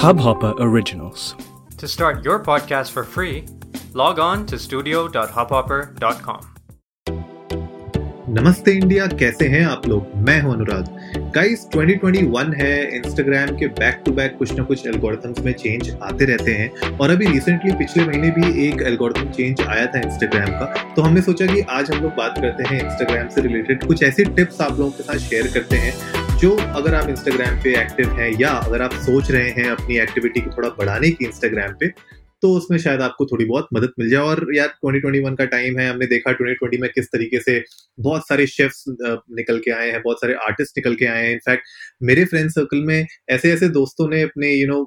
Hubhopper Originals. To start your podcast for free, log on to studio.hubhopper.com. नमस्ते India कैसे हैं आप लोग? मैं हूँ अनुराग। गाइस 2021 है। इंस्टाग्राम के बैक टू बैक कुछ ना कुछ एल्गोरिथम्स में चेंज आते रहते हैं। और अभी रिसेंटली पिछले महीने भी एक एल्गोरिथम चेंज आया था इंस्टाग्राम का। तो हमने सोचा कि आज हम लोग बात करते हैं इंस्टाग्राम से रिलेटेड कुछ ऐसी टिप्स आप लोगों के साथ शेयर करते हैं। जो अगर आप इंस्टाग्राम पे एक्टिव हैं या अगर आप सोच रहे हैं अपनी एक्टिविटी को थोड़ा बढ़ाने की इंस्टाग्राम पे तो उसमें शायद आपको थोड़ी बहुत मदद मिल जाए। और यार 2021 का टाइम है, हमने देखा 2020 में किस तरीके से बहुत सारे शेफ्स निकल के आए हैं, बहुत सारे आर्टिस्ट निकल के आए हैं। इनफैक्ट मेरे फ्रेंड सर्कल में ऐसे ऐसे दोस्तों ने अपने यू नो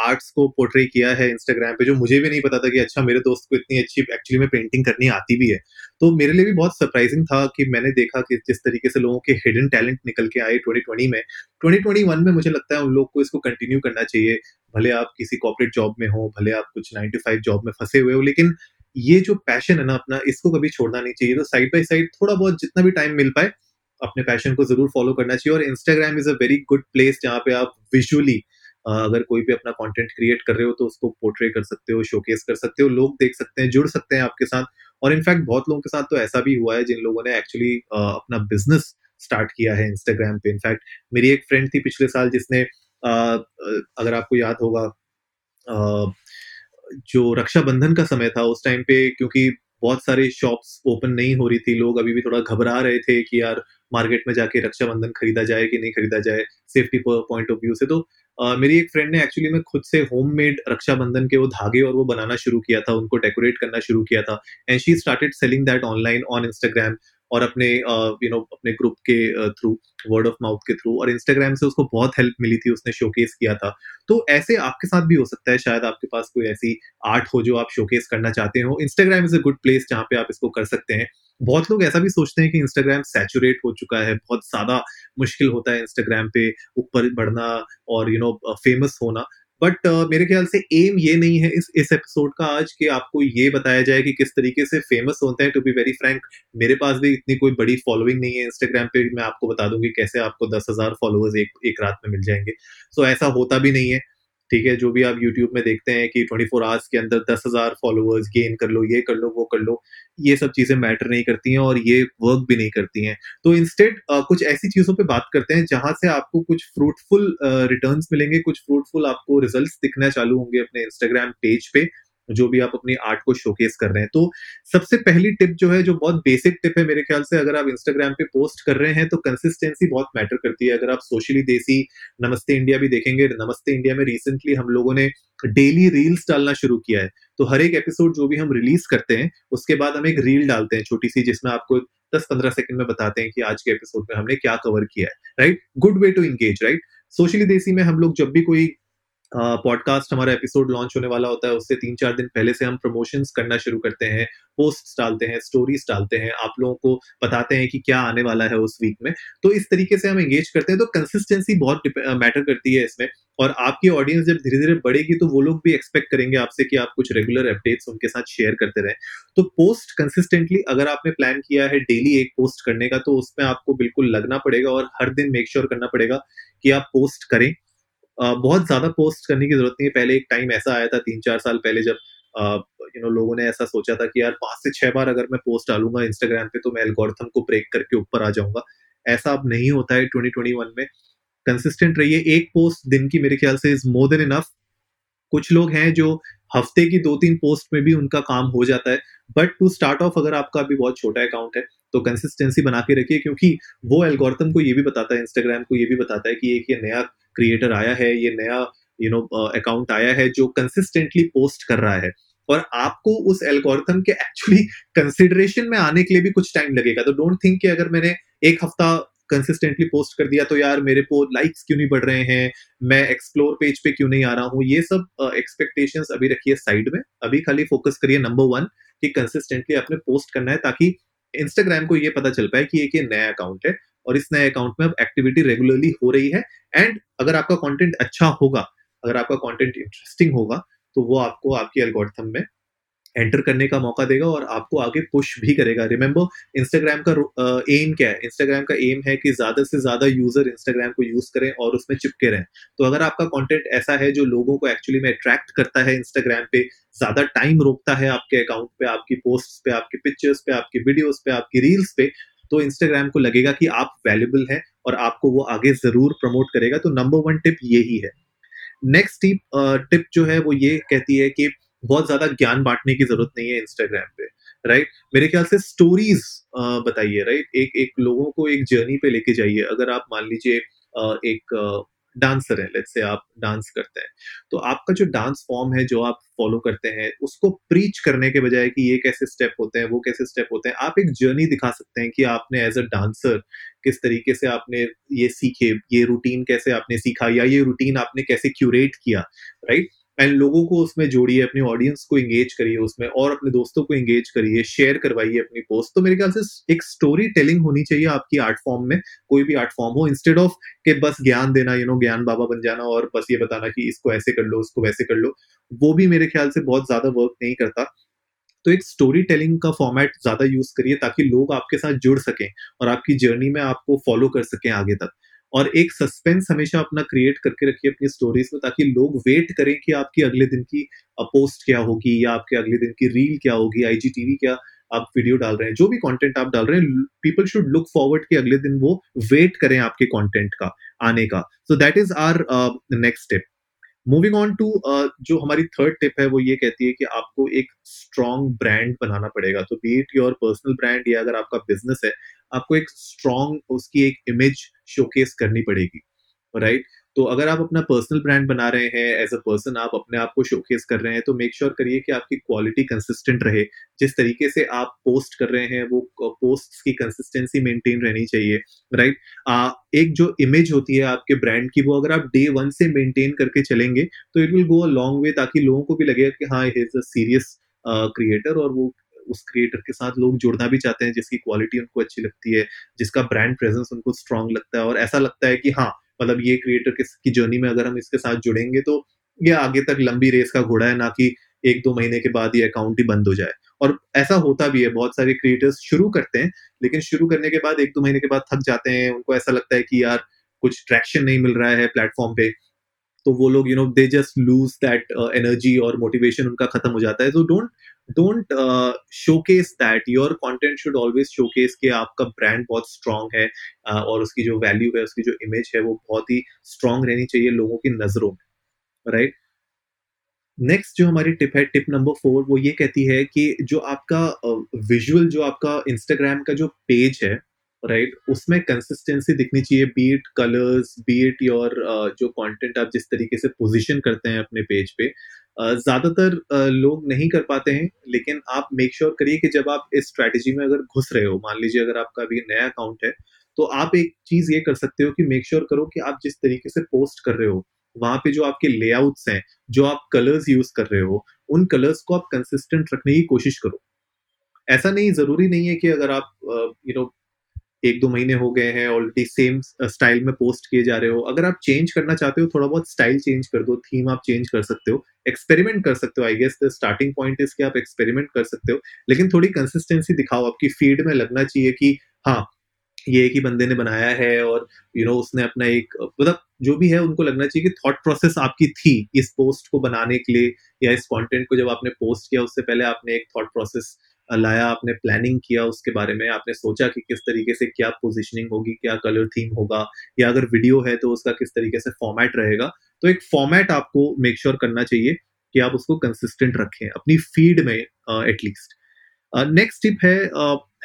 आर्ट्स को पोर्ट्रे किया है इंस्टाग्राम पे, जो मुझे भी नहीं पता था कि अच्छा मेरे दोस्त को इतनी अच्छी एक्चुअली में पेंटिंग करनी आती भी है। तो मेरे लिए भी बहुत सरप्राइजिंग था कि मैंने देखा कि जिस तरीके से लोगों के हिडन टैलेंट निकल के आए 2020 में। 2021 में मुझे लगता है उन लोग को इसको कंटिन्यू करना चाहिए। भले आप किसी कॉर्पोरेट जॉब में हो, भले आप कुछ नाइन टू फाइव जॉब में फंसे हुए हो, लेकिन ये जो पैशन है ना अपना, इसको कभी छोड़ना नहीं चाहिए। तो साइड बाय साइड थोड़ा बहुत जितना भी टाइम मिल पाए, अपने पैशन को ज़रूर फॉलो करना चाहिए। और Instagram is a very good place जहाँ पे आप विजुअली अगर कोई भी अपना कंटेंट क्रिएट कर रहे हो तो उसको पोर्ट्रे कर सकते हो शोकेस कर सकते हो, लोग देख सकते हैं, जुड़ सकते हैं आपके साथ। और इनफैक्ट बहुत लोगों के साथ तो ऐसा भी हुआ है, जिन लोगों ने एक्चुअली अपना बिज़नेस स्टार्ट किया है इंस्टाग्राम पे। इनफैक्ट मेरी एक फ्रेंड थी पिछले साल जिसने अगर आपको याद होगा जो रक्षाबंधन का समय था उस टाइम पे क्योंकि बहुत सारे शॉप्स ओपन नहीं हो रही थी लोग अभी भी थोड़ा घबरा रहे थे कि यार मार्केट में जाके रक्षाबंधन खरीदा जाए कि नहीं खरीदा जाए सेफ्टी पॉइंट ऑफ़ व्यू से। तो uh, मेरी एक फ्रेंड ने एक्चुअली में खुद से होममेड रक्षाबंधन के वो धागे और वो बनाना शुरू किया था उनको डेकोरेट करना शुरू किया था। And she started selling that online on Instagram और अपने यू नो अपने ग्रुप के थ्रू वर्ड ऑफ़ माउथ के थ्रू और इंस्टाग्राम से उसको बहुत हेल्प मिली थी, उसने शोकेस किया था। तो ऐसे आपके साथ भी हो सकता है, शायद आपके पास कोई ऐसी आर्ट हो जो आप शोकेस करना चाहते हो। Instagram is a good place जहाँ पे आप इसको कर सकते हैं। बहुत लोग ऐसा भी सोचते हैं कि इंस्टाग्राम सैचुरेट हो चुका है, बहुत ज़्यादा मुश्किल होता है इंस्टाग्राम पे ऊपर बढ़ना और यू नो फ़ेमस होना। बट uh, मेरे ख्याल से एम ये नहीं है इस इस एपिसोड का आज कि आपको ये बताया जाए कि किस तरीके से फ़ेमस होते हैं। टू बी वेरी फ्रैंक मेरे पास भी इतनी कोई बड़ी फॉलोइंग नहीं है इंस्टाग्राम पे। मैं आपको बता दूँगी कैसे आपको दस हज़ार फॉलोअर्स एक एक रात में मिल जाएँगे। सो so, ऐसा होता भी नहीं है। ठीक है, जो भी आप यूट्यूब में देखते हैं कि ट्वेंटी फोर आवर्स के अंदर दस हज़ार फॉलोअर्स गेन कर लो, ये कर लो, वो कर लो, ये सब चीज़ें मैटर नहीं करती हैं और ये वर्क भी नहीं करती हैं। तो इंस्टेड कुछ ऐसी चीज़ों पे बात करते हैं जहाँ से आपको कुछ फ्रूटफुल रिटर्न्स मिलेंगे, कुछ फ्रूटफुल आपको रिज़ल्ट दिखना चालू होंगे अपने इंस्टाग्राम पेज पे। जो भी आप अपनी आर्ट को शोकेस कर रहे हैं। तो सबसे पहली टिप जो है, जो बहुत बेसिक टिप है मेरे ख्याल से, अगर आप इंस्टाग्राम पे पोस्ट कर रहे हैं तो कंसिस्टेंसी बहुत मैटर करती है। अगर आप सोशली देसी नमस्ते इंडिया भी देखेंगे, नमस्ते इंडिया में रिसेंटली हम लोगों ने डेली रील्स डालना शुरू किया है। तो हर एक एपिसोड जो भी हम रिलीज़ करते हैं, उसके बाद हम एक रील डालते हैं छोटी सी, जिसमें आपको दस पंद्रह सेकंड में बताते हैं कि आज के एपिसोड में हमने क्या कवर किया है right good way to engage right socially Desi में हम लोग जब भी कोई पॉडकास्ट हमारा एपिसोड लॉन्च होने वाला होता है, उससे तीन चार दिन पहले से हम प्रमोशंस करना शुरू करते हैं पोस्ट डालते हैं स्टोरीज डालते हैं, आप लोगों को बताते हैं कि क्या आने वाला है उस वीक में। तो इस तरीके से हम एंगेज करते हैं तो कंसिस्टेंसी बहुत मैटर करती है इसमें। और आपकी ऑडियंस जब धीरे धीरे बढ़ेगी तो वो लोग भी एक्सपेक्ट करेंगे आपसे कि आप कुछ रेगुलर अपडेट्स उनके साथ शेयर करते रहें। तो पोस्ट कंसिस्टेंटली अगर आपने प्लान किया है डेली एक पोस्ट करने का तो उसमें आपको बिल्कुल लगना पड़ेगा और हर दिन मेक श्योर sure करना पड़ेगा कि आप पोस्ट करें। बहुत ज़्यादा पोस्ट करने की ज़रूरत नहीं है। पहले एक टाइम ऐसा आया था, तीन चार साल पहले जब यू नो लोगों ने ऐसा सोचा था कि यार पाँच से छह बार अगर मैं पोस्ट डालूँगा इंस्टाग्राम पे तो मैं एल्गोरिथम को ब्रेक करके ऊपर आ जाऊँगा। ऐसा अब नहीं होता है 2021 में। कंसिस्टेंट रहिए, एक पोस्ट दिन की मेरे ख्याल से इज़ मोर देन इनफ कुछ लोग हैं जो हफ़्ते की दो तीन पोस्ट में भी उनका काम हो जाता है। बट टू स्टार्ट ऑफ़ अगर आपका अभी बहुत छोटा अकाउंट है तो कंसिस्टेंसी बना के रखिए, क्योंकि वो एल्गोरिथम को ये भी बताता है इंस्टाग्राम को ये भी बताता है कि एक ये नया क्रिएटर आया है ये नया यू नो अकाउंट आया है जो कंसिस्टेंटली पोस्ट कर रहा है। और आपको उस एल्गोरिथम के एक्चुअली कंसिडरेशन में आने के लिए भी कुछ टाइम लगेगा। तो डोंट थिंक कि अगर मैंने एक हफ़्ता कंसिस्टेंटली पोस्ट कर दिया तो यार मेरे को लाइक्स क्यों नहीं बढ़ रहे हैं? मैं एक्सप्लोर पेज पे क्यों नहीं आ रहा हूँ? ये सब एक्सपेक्टेशन uh, अभी रखिए साइड में। अभी खाली फोकस करिए नंबर वन कि कंसिस्टेंटली आपने पोस्ट करना है ताकि इंस्टाग्राम को ये पता चल पाए कि एक ये नया अकाउंट है। और इस नए अकाउंट में अब एक्टिविटी रेगुलरली हो रही है। एंड अगर आपका कंटेंट अच्छा होगा, अगर आपका कंटेंट इंटरेस्टिंग होगा तो वो आपको आपकी एल्गोरिथम में एंटर करने का मौका देगा और आपको आगे पुश भी करेगा। रिमेंबर इंस्टाग्राम का एम क्या है? इंस्टाग्राम का एम है कि ज़्यादा से ज़्यादा यूज़र इंस्टाग्राम को यूज़ करें और उसमें चिपके रहें। तो अगर आपका कंटेंट ऐसा है जो लोगों को एक्चुअली में अट्रैक्ट करता है इंस्टाग्राम पे, ज़्यादा टाइम रोकता है आपके अकाउंट पे, आपकी पोस्ट पे, आपकी पिक्चर्स पे, आपकी वीडियोस पे, आपकी रील्स पे तो इंस्टाग्राम को लगेगा कि आप वैल्यूबल हैं और आपको वो आगे ज़रूर प्रमोट करेगा तो नंबर वन टिप यही है। नेक्स्ट टिप टिप जो है वो ये कहती है कि बहुत ज़्यादा ज्ञान बांटने की ज़रूरत नहीं है इंस्टाग्राम पे राइट मेरे ख्याल से स्टोरीज बताइए राइट एक एक लोगों को एक जर्नी पे लेके जाइए। अगर आप मान लीजिए एक डांसर है लेट्स से आप डांस करते हैं। तो आपका जो डांस फॉर्म है, जो आप फॉलो करते हैं, उसको प्रीच करने के बजाय कि ये कैसे स्टेप होते हैं, वो कैसे स्टेप होते हैं, आप एक जर्नी दिखा सकते हैं कि आपने एज अ डांसर किस तरीके से आपने ये सीखे, ये रूटीन कैसे आपने सीखा या ये रूटीन आपने कैसे क्यूरेट किया राइट एंड लोगों को उसमें जोड़िए, अपनी ऑडियंस को एंगेज करिए उसमें और अपने दोस्तों को एंगेज करिए शेयर करवाइए अपनी पोस्ट तो मेरे ख्याल से एक स्टोरी टेलिंग होनी चाहिए आपकी आर्ट फॉर्म में, कोई भी आर्ट फॉर्म हो इंस्टेड ऑफ़ के बस ज्ञान देना यू नो ज्ञान बाबा बन जाना और बस ये बताना कि इसको ऐसे कर लो, उसको वैसे कर लो, वो भी मेरे ख्याल से बहुत ज़्यादा वर्क नहीं करता। तो एक स्टोरी टेलिंग का फॉर्मेट ज़्यादा यूज़ करिए ताकि लोग आपके साथ जुड़ सकें और आपकी जर्नी में आपको फॉलो कर सकें आगे तक। और एक सस्पेंस हमेशा अपना क्रिएट करके रखिए अपनी स्टोरीज में, ताकि लोग वेट करें कि आपकी अगले दिन की पोस्ट क्या होगी, या आपके अगले दिन की रील क्या होगी आईजीटीवी क्या आप वीडियो डाल रहे हैं, जो भी कंटेंट आप डाल रहे हैं पीपल शुड लुक फॉरवर्ड कि अगले दिन वो वेट करें आपके कंटेंट का, आने का। So that is our next step moving on to जो हमारी थर्ड टिप है, वो ये कहती है कि आपको एक स्ट्रॉन्ग ब्रांड बनाना पड़ेगा। तो be it your personal brand या अगर आपका बिज़नेस है, आपको एक स्ट्रॉन्ग उसकी एक इमेज शोकेस करनी पड़ेगी राइट right? तो अगर आप अपना पर्सनल ब्रांड बना रहे हैं एज अ पर्सन आप अपने आप को शोकेस कर रहे हैं तो मेक श्योर करिए कि आपकी क्वालिटी कंसिस्टेंट रहे जिस तरीके से आप पोस्ट कर रहे हैं, वो पोस्ट की कंसिस्टेंसी मेंटेन रहनी चाहिए राइट right? एक जो इमेज होती है आपके ब्रांड की, वो अगर आप डे वन से मेंटेन करके चलेंगे तो it will go a long way ताकि लोगों को भी लगेगा कि हाँ इज़ अ सीरियस क्रिएटर और वो उस क्रिएटर के साथ लोग जुड़ना भी चाहते हैं, जिसकी क्वालिटी उनको अच्छी लगती है, जिसका ब्रांड प्रेजेंस उनको स्ट्रांग लगता है। और ऐसा लगता है कि हाँ मतलब ये क्रिएटर की जर्नी में अगर हम इसके साथ जुड़ेंगे तो ये आगे तक लंबी रेस का घोड़ा है, ना कि एक दो महीने के बाद ये अकाउंट ही बंद हो जाए। और ऐसा होता भी है, बहुत सारे क्रिएटर्स शुरू करते हैं, लेकिन शुरू करने के बाद, एक दो महीने के बाद थक जाते हैं, उनको ऐसा लगता है कि यार, कुछ ट्रैक्शन नहीं मिल रहा है प्लेटफॉर्म पे। तो वो लोग you know they just lose that energy और मोटिवेशन उनका खत्म हो जाता है। तो don't don't showcase that your content should always showcase कि आपका ब्रांड बहुत स्ट्रांग है uh, और उसकी जो वैल्यू है उसकी जो इमेज है वो बहुत ही स्ट्रांग रहनी चाहिए लोगों की नज़रों में। राइट नेक्स्ट जो हमारी टिप है टिप नंबर फोर वो ये कहती है कि जो आपका विजुअल uh, जो आपका इंस्टाग्राम का जो पेज है राइट right? उसमें कंसिस्टेंसी दिखनी चाहिए be it colours be it your जो कंटेंट आप जिस तरीके से पोजीशन करते हैं अपने पेज पे ज़्यादातर लोग नहीं कर पाते हैं, लेकिन आप मेक श्योर करिए कि जब आप इस स्ट्रैटेजी में अगर घुस रहे हो, मान लीजिए अगर आपका अभी नया अकाउंट है तो आप एक चीज़ ये कर सकते हो कि मेक श्योर sure करो कि आप जिस तरीके से पोस्ट कर रहे हो, वहाँ पे जो आपके लेआउट्स हैं, जो आप कलर्स यूज़ कर रहे हो, उन कलर्स को आप कंसिस्टेंट रखने की कोशिश करो ऐसा नहीं, ज़रूरी नहीं है कि अगर आप यू नो एक दो महीने हो गए हैं ऑलरेडी सेम स्टाइल में पोस्ट किए जा रहे हो। अगर आप चेंज करना चाहते हो थोड़ा बहुत स्टाइल चेंज कर दो थीम आप चेंज कर सकते हो एक्सपेरिमेंट कर सकते हो I guess the starting point is कि आप एक्सपेरिमेंट कर सकते हो लेकिन थोड़ी कंसिस्टेंसी दिखाओ आपकी फ़ीड में लगना चाहिए कि हाँ ये एक ही बंदे ने बनाया है और यू you नो know, उसने अपना एक मतलब जो भी है उनको लगना चाहिए कि थॉट प्रोसेस आपकी थी इस पोस्ट को बनाने के लिए या इस कंटेंट को जब आपने पोस्ट किया उससे पहले आपने एक थॉट प्रोसेस लाया आपने प्लानिंग किया उसके बारे में आपने सोचा कि किस तरीके से क्या पोजिशनिंग होगी क्या कलर थीम होगा या अगर वीडियो है तो उसका किस तरीके से फॉर्मेट रहेगा तो एक फॉर्मेट आपको मेक श्योर sure करना चाहिए कि आप उसको कंसिस्टेंट रखें अपनी फ़ीड में एटलीस्ट नेक्स्ट टिप है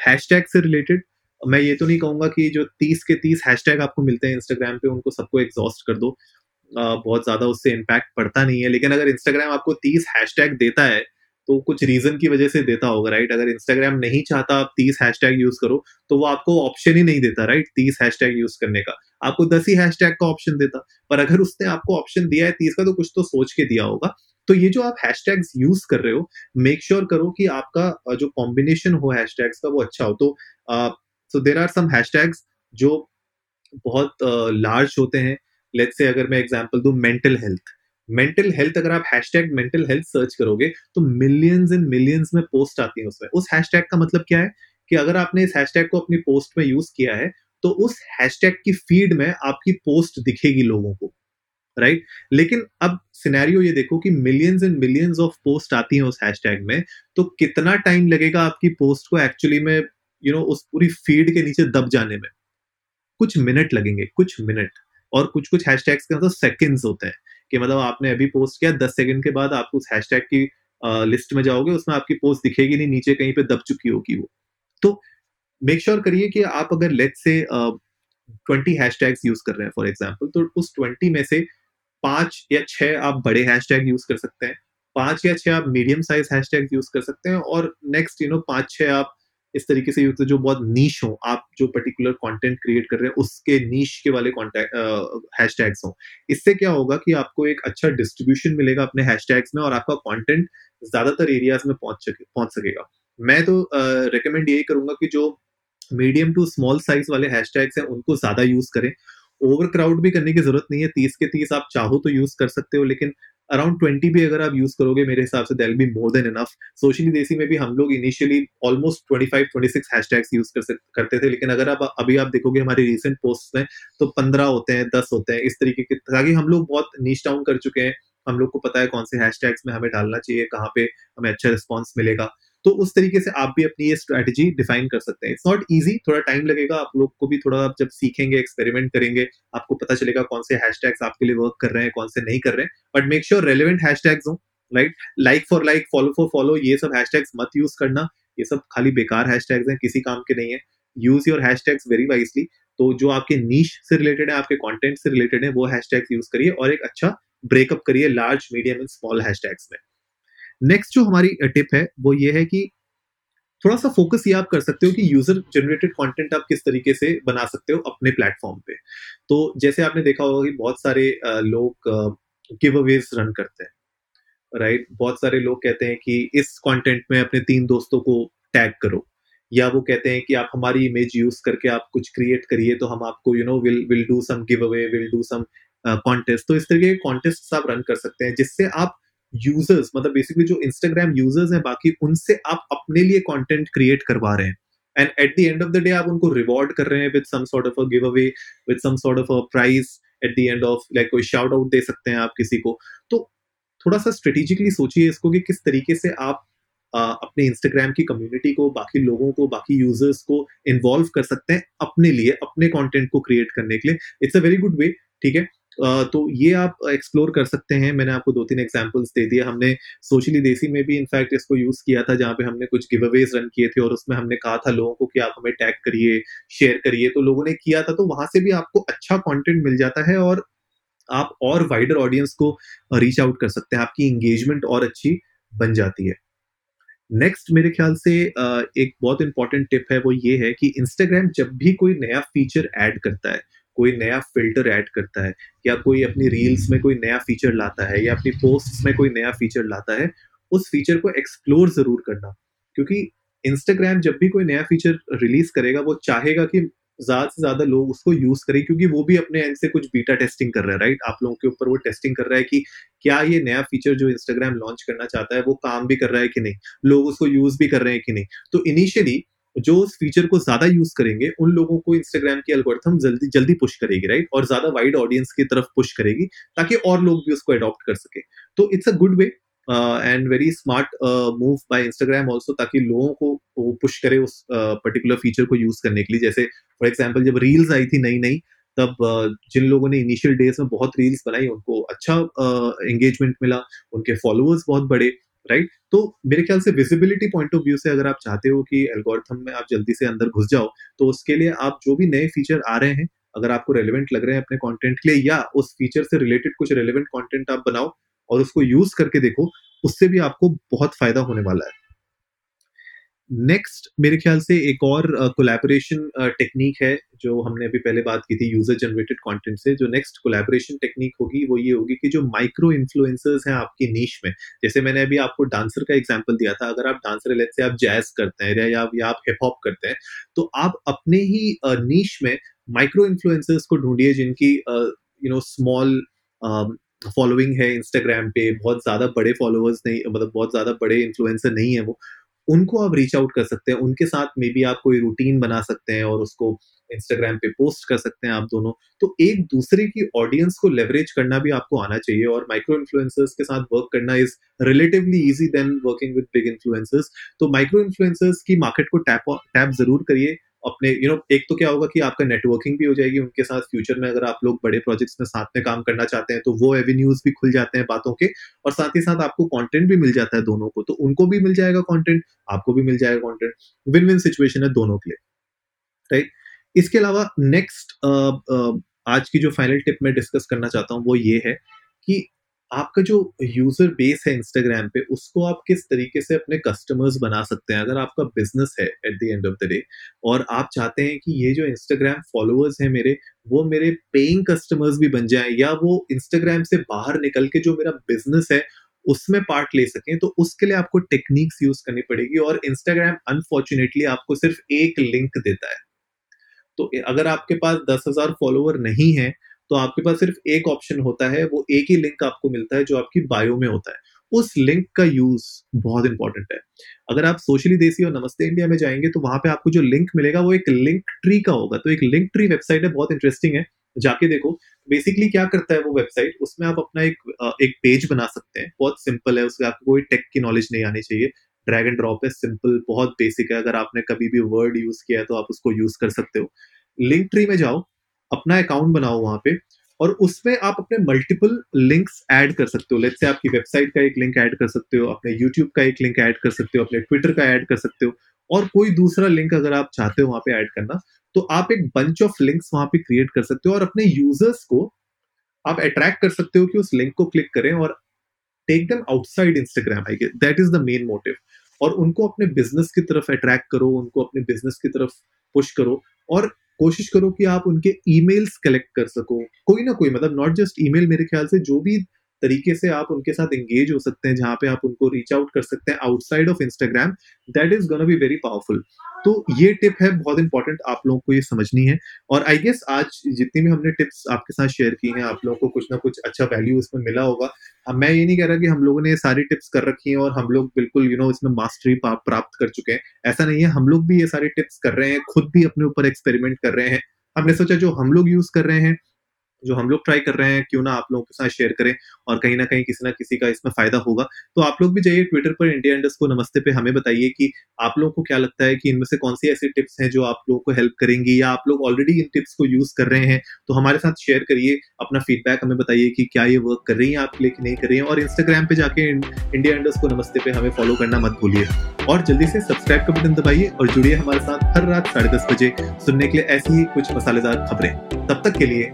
हैशटैग से रिलेटेड मैं ये तो नहीं कहूँगा कि जो तीस के तीस हैशटैग आपको मिलते हैं इंस्टाग्राम पे उनको सबको एग्जॉस्ट कर दो। uh, बहुत ज़्यादा उससे इम्पैक्ट पड़ता नहीं है लेकिन अगर इंस्टाग्राम आपको तीस हैशटैग देता है तो कुछ रीजन की वजह से देता होगा राइट अगर इंस्टाग्राम नहीं चाहता आप तीस हैशटैग यूज़ करो तो वो आपको ऑप्शन ही नहीं देता राइट तीस हैशटैग यूज़ करने का। आपको दस ही हैशटैग का ऑप्शन देता। पर अगर उसने आपको ऑप्शन दिया है तीस का तो कुछ तो सोच के दिया होगा। तो ये जो आप हैशटैग्स यूज़ कर रहे हो मेक श्योर sure करो कि आपका जो कॉम्बिनेशन हो हैशटैग्स का वो अच्छा हो। तो सो देर आर सम हैशटैग्स जो बहुत लार्ज uh, होते हैं। लेट्स से अगर मैं एग्ज़ाम्पल दू मेंटल हेल्थ मेंटल हेल्थ अगर आप हैशटैग मेंटल हेल्थ सर्च करोगे तो मिलियंस एंड मिलियंस में पोस्ट आती है उसमें। उस हैशटैग का मतलब क्या है? कि अगर आपने इस हैशटैग को अपनी पोस्ट में यूज़ किया है तो उस हैशटैग की फ़ीड में आपकी पोस्ट दिखेगी लोगों को राइट right? लेकिन अब सिनेरियो ये देखो कि millions and millions of post आती हैं उस हैशटैग में तो कितना टाइम लगेगा आपकी पोस्ट को एक्चुअली में यू you नो know, उस पूरी फ़ीड के नीचे दब जाने में? कुछ मिनट लगेंगे कुछ मिनट और कुछ कुछ हैशटैग्स के मतलब सेकंड्स होते हैं। कि मतलब आपने अभी पोस्ट किया, दस सेकंड के बाद आप उस हैशटैग की लिस्ट में जाओगे, उसमें आपकी पोस्ट दिखेगी नहीं, नीचे कहीं पे दब चुकी होगी वो। तो मेक श्योर करिए कि आप अगर लेट से ट्वेंटी हैशटैग्स यूज़ कर रहे हैं फॉर एग्ज़ाम्पल तो उस ट्वेंटी में से पाँच या छह आप बड़े हैशटैग यूज़ कर सकते हैं, पाँच या छह आप मीडियम साइज़ हैशटैग यूज़ कर सकते हैं और नेक्स्ट यू नो पाँच, छह आप इस तरीके से यूज़ जो बहुत नीच हो, आप जो पर्टिकुलर कंटेंट क्रिएट कर रहे हैं, उसके नीच के वाले हैशटैग्स हो। इससे क्या होगा कि आपको एक अच्छा डिस्ट्रीब्यूशन मिलेगा अपने हैशटैग्स में और आपका कॉन्टेंट ज़्यादातर एरियाज़ में पहुँच सके, पहुँच सकेगा। मैं तो रिकमेंड यही करूँगा कि जो मीडियम टू स्मॉल साइज़ वाले हैशटैग्स हैं, उनको ज़्यादा यूज़ करें। ओवर क्राउड भी करने की ज़रूरत नहीं है, तीस के तीस आप चाहो तो यूज़ कर सकते हो, लेकिन अराउंड ट्वेंटी भी अगर आप यूज़ करोगे, मेरे हिसाब से that'll be more than enough socially Desi में भी हम लोग initially almost twenty five twenty six use कर करते थे, लेकिन अगर आप, अभी आप देखोगे हमारे रिसेंट पोस्ट में तो पंद्रह होते हैं, दस होते हैं, इस तरीके के, ताकि हम लोग बहुत नीच डाउन कर चुके हैं। हम लोग को पता है कौन से हैशटैग्स में हमें डालना चाहिए, कहाँ पे हमें अच्छा रिस्पॉन्स मिलेगा। तो उस तरीके से आप भी अपनी ये स्ट्रेटेजी डिफाइन कर सकते हैं। इट्स नॉट ईजी थोड़ा टाइम लगेगा, आप लोग को भी थोड़ा आप जब सीखेंगे एक्सपेरिमेंट करेंगे, आपको पता चलेगा कौन से हैशटैग्स आपके लिए वर्क कर रहे हैं, कौन से नहीं कर रहे हैं। But make sure relevant hashtags हो right like for like follow for follow ये सब हैशटैग्स मत यूज़ करना। ये सब खाली बेकार हैशटैग्स हैं, किसी काम के नहीं है। Use your hashtags very wisely तो जो आपके नीच से रिलेटेड है, आपके कंटेंट से रिलेटेड है, वो हैशटैग्स यूज़ करिए और एक अच्छा ब्रेकअप करिए large medium and small hashtags में। नेक्स्ट जो हमारी टिप है, वो ये है कि थोड़ा सा फोकस ये आप कर सकते हो कि यूज़र जनरेटेड कंटेंट आप किस तरीके से बना सकते हो अपने प्लेटफॉर्म पे। तो जैसे आपने देखा होगा कि बहुत सारे लोग गिव अवेज रन करते हैं राइट बहुत सारे लोग कहते हैं कि इस कंटेंट में अपने तीन दोस्तों को टैग करो, या वो कहते हैं कि आप हमारी इमेज यूज़ करके आप कुछ क्रिएट करिए तो हम आपको you know will will do some giveaway will do some contest तो इस तरीके के कॉन्टेस्ट आप रन कर सकते हैं, जिससे आप यूज़र्स मतलब बेसिकली जो इंस्टाग्राम यूज़र्स हैं बाकी उनसे आप अपने लिए कंटेंट क्रिएट करवा रहे हैं। And at the end of the day आप उनको रिवॉर्ड कर रहे हैं with some sort of a giveaway with some sort of a prize at the end of like कोई शाउट आउट दे सकते हैं आप किसी को। तो थोड़ा सा स्ट्रेटेजिकली सोचिए इसको कि किस तरीके से आप Uh, अपने इंस्टाग्राम की कम्युनिटी को बाकी लोगों को बाकी यूज़र्स को इन्वॉल्व कर सकते हैं अपने लिए अपने कंटेंट को क्रिएट करने के लिए। It's a very good way ठीक है? तो ये आप एक्सप्लोर कर सकते हैं। मैंने आपको दो तीन एग्जांपल्स दे दिए। हमने सोशली देसी में भी इनफैक्ट इसको यूज़ किया था, जहाँ पे हमने कुछ गिव अवेज रन किए थे और उसमें हमने कहा था लोगों को कि आप हमें टैग करिए शेयर करिए। तो लोगों ने किया था तो वहाँ से भी आपको अच्छा कॉन्टेंट मिल जाता है और आप और वाइडर ऑडियंस को रीच आउट कर सकते हैं। आपकी इंगेजमेंट और अच्छी बन जाती है। नेक्स्ट मेरे ख्याल से एक बहुत इंपॉर्टेंट टिप है, वो ये है कि इंस्टाग्राम जब भी कोई नया फीचर ऐड करता है कोई नया फ़िल्टर ऐड करता है, या कोई अपनी रील्स में कोई नया फीचर लाता है, या अपनी पोस्ट में कोई नया फीचर लाता है, उस फीचर को एक्सप्लोर ज़रूर करना। क्योंकि इंस्टाग्राम जब भी कोई नया फीचर रिलीज़ करेगा, वो चाहेगा कि ज़्यादा से ज़्यादा लोग उसको यूज़ करें, क्योंकि वो भी अपने एंड से कुछ बीटा टेस्टिंग कर रहा है राइट आप लोगों के ऊपर वो टेस्टिंग कर रहा है कि क्या ये नया फीचर जो इंस्टाग्राम लॉन्च करना चाहता है, वो काम भी कर रहा है कि नहीं? लोग उसको यूज़ भी कर रहे हैं कि नहीं? तो इनिशियली जो उस फीचर को ज़्यादा यूज़ करेंगे उन लोगों को इंस्टाग्राम की एल्गोरिथम जल्दी जल्दी पुश करेगी राइट और ज़्यादा वाइड ऑडियंस की तरफ़ पुश करेगी ताकि और लोग भी उसको अडॉप्ट कर सके। तो it's a good way and very smart move by Instagram also ताकि लोगों को वो पुश करे उस पर्टिकुलर uh, फीचर को यूज़ करने के लिए। जैसे फॉर एग्ज़ाम्पल जब रील्स आई थी नई नई तब uh, जिन लोगों ने इनिशियल डेज़ में बहुत रील्स बनाई उनको अच्छा एंगेजमेंट uh, मिला उनके फॉलोअर्स बहुत बड़े राइट तो मेरे ख्याल से विजिबिलिटी पॉइंट ऑफ़ व्यू से अगर आप चाहते हो कि एल्गोरिथम में आप जल्दी से अंदर घुस जाओ तो उसके लिए आप जो भी नए फीचर आ रहे हैं, अगर आपको रेलिवेंट लग रहे हैं अपने कॉन्टेंट के लिए, या उस फीचर से रिलेटेड कुछ रेलिवेंट कॉन्टेंट आप बनाओ और उसको यूज़ करके देखो, उससे भी आपको बहुत फ़ायदा होने वाला है। नेक्स्ट मेरे ख्याल से एक और कोलैबोरेशन टेक्निक है जो हमने अभी पहले बात की थी यूज़र जनरेटेड कंटेंट से जो नेक्स्ट कोलैबोरेशन टेक्निक होगी वो ये होगी कि जो माइक्रो इन्फ्लुएंसर्स हैं आपकी नीच में। जैसे मैंने अभी आपको डांसर का एग्जांपल दिया था अगर आप डांसर लेट से आप जैज करते हैं या, या आप हिप हॉप करते हैं तो आप अपने ही नीच में माइक्रो इन्फ्लुएंसर्स को ढूंढिए जिनकी यू नो स्मॉल फॉलोइंग है इंस्टाग्राम पे बहुत ज़्यादा बड़े फॉलोअर्स नहीं मतलब बहुत ज़्यादा बड़े इन्फ्लुएंसर नहीं है वो। उनको आप रीच आउट कर सकते हैं। उनके साथ मे बी आप कोई रूटीन बना सकते हैं और उसको इंस्टाग्राम पे पोस्ट कर सकते हैं आप दोनों। तो एक दूसरे की ऑडियंस को लेवरेज करना भी आपको आना चाहिए और माइक्रो इन्फ्लुएंसर्स के साथ वर्क करना is relatively easy than working with big influencers तो माइक्रो इन्फ्लुएंसर्स की मार्केट को टैप टैप ज़रूर करिए। अपने यू you नो know, एक तो क्या होगा कि आपका नेटवर्किंग भी हो जाएगी उनके साथ फ्यूचर में अगर आप लोग बड़े प्रोजेक्ट्स में साथ में काम करना चाहते हैं तो वो एवेन्यूज भी खुल जाते हैं बातों के और साथ ही साथ आपको कंटेंट भी मिल जाता है दोनों को तो उनको भी मिल जाएगा कंटेंट आपको भी मिल जाएगा कंटेंट विन विन सिचुएशन है दोनों के लिए राइट इसके अलावा नेक्स्ट आज की जो फाइनल टिप मैं डिस्कस करना चाहता हूँ वो ये है कि आपका जो यूज़र बेस है इंस्टाग्राम पे, उसको आप किस तरीके से अपने कस्टमर्स बना सकते हैं? अगर आपका बिज़नेस है at the end of the day और आप चाहते हैं कि ये जो इंस्टाग्राम फॉलोअर्स हैं मेरे, वो मेरे पेइंग कस्टमर्स भी बन जाएँ, या वो इंस्टाग्राम से बाहर निकल के जो मेरा बिज़नेस है, उसमें पार्ट ले सकें तो उसके लिए आपको टेक्निक्स यूज़ करनी पड़ेगी, और इंस्टाग्राम अनफॉर्चुनेटली आपको सिर्फ़ एक लिंक देता है। तो अगर आपके पास दस हज़ार फॉलोअर नहीं है तो आपके पास सिर्फ़ एक ऑप्शन होता है, वो एक ही लिंक आपको मिलता है जो आपकी बायो में होता है। उस लिंक का यूज़ बहुत इंपॉर्टेंट है। अगर आप सोशली देसी और नमस्ते इंडिया में जाएँगे तो वहाँ पे आपको जो लिंक मिलेगा, वो एक लिंक ट्री का होगा। तो एक लिंक ट्री वेबसाइट है, बहुत इंटरेस्टिंग है। जाके देखो। बेसिकली क्या करता है वो वेबसाइट उसमें आप अपना एक एक पेज बना सकते हैं। बहुत सिंपल है उसमें आपको कोई टेक की नॉलेज नहीं आनी चाहिए। ड्रैग एंड ड्रॉप है सिंपल बहुत बेसिक है। अगर आपने कभी भी वर्ड यूज़ किया है तो आप उसको यूज़ कर सकते हो। लिंक ट्री में जाओ। अपना अकाउंट बनाओ वहाँ पे और उसमें आप अपने मल्टीपल लिंक्स ऐड कर सकते हो। लेट्स से आपकी वेबसाइट का एक लिंक ऐड कर सकते हो, अपने यूट्यूब का एक लिंक ऐड कर सकते हो, अपने ट्विटर का ऐड कर सकते हो और कोई दूसरा लिंक अगर आप चाहते हो वहाँ पे ऐड करना तो आप एक बंच ऑफ़ लिंक्स वहाँ पे क्रिएट कर सकते हो और अपने यूज़र्स को आप अट्रैक्ट कर सकते हो कि उस लिंक को क्लिक करें और take them outside Instagram I get that is the main motive और उनको अपने बिज़नेस की तरफ़ अट्रैक्ट करो, उनको अपने बिज़नेस की तरफ़ पुश करो और कोशिश करो कि आप उनके ईमेल्स कलेक्ट कर सको। कोई ना कोई मतलब नॉट जस्ट ईमेल मेरे ख्याल से, जो भी तरीके से आप उनके साथ एंगेज हो सकते हैं जहाँ पे आप उनको रीच आउट कर सकते हैं outside of Instagram that is gonna be very powerful तो ये टिप है बहुत इंपॉर्टेंट आप लोगों को ये समझनी है। और आई गेस आज जितनी भी हमने टिप्स आपके साथ शेयर की हैं आप लोगों को कुछ ना कुछ अच्छा वैल्यू इसमें मिला होगा। मैं ये नहीं कह रहा कि हम लोगों ने ये सारी टिप्स कर रखी हैं और हम लोग बिल्कुल यू you नो know, इसमें मास्टरी प्राप्त कर चुके हैं। ऐसा नहीं है हम लोग भी ये सारी टिप्स कर रहे हैं खुद भी अपने ऊपर एक्सपेरिमेंट कर रहे हैं। हमने सोचा जो हम लोग यूज़ कर रहे हैं जो हम लोग ट्राई कर रहे हैं, क्यों ना आप लोगों के साथ शेयर करें और कहीं ना कहीं किसी ना किसी का इसमें फ़ायदा होगा। तो आप लोग भी जाइए ट्विटर पर इंडिया इंडस्ट को नमस्ते पे हमें बताइए कि आप लोगों को क्या लगता है कि इनमें से कौन सी ऐसी टिप्स हैं जो आप लोगों को हेल्प करेंगी या आप लोग ऑलरेडी इन टिप्स को यूज़ कर रहे हैं तो हमारे साथ शेयर करिए, अपना फीडबैक हमें बताइए कि क्या ये वर्क कर रही है आपके लिए कि नहीं कर रही है और इंस्टाग्राम पे जाके इंडिया इंडस्ट को नमस्ते पे हमें फॉलो करना मत भूलिए। और जल्दी से सब्सक्राइब का बटन दबाइए और जुड़िए हमारे साथ हर रात साढ़े दस बजे सुनने के लिए ऐसी ही कुछ मसालेदार खबरें। तब तक के लिए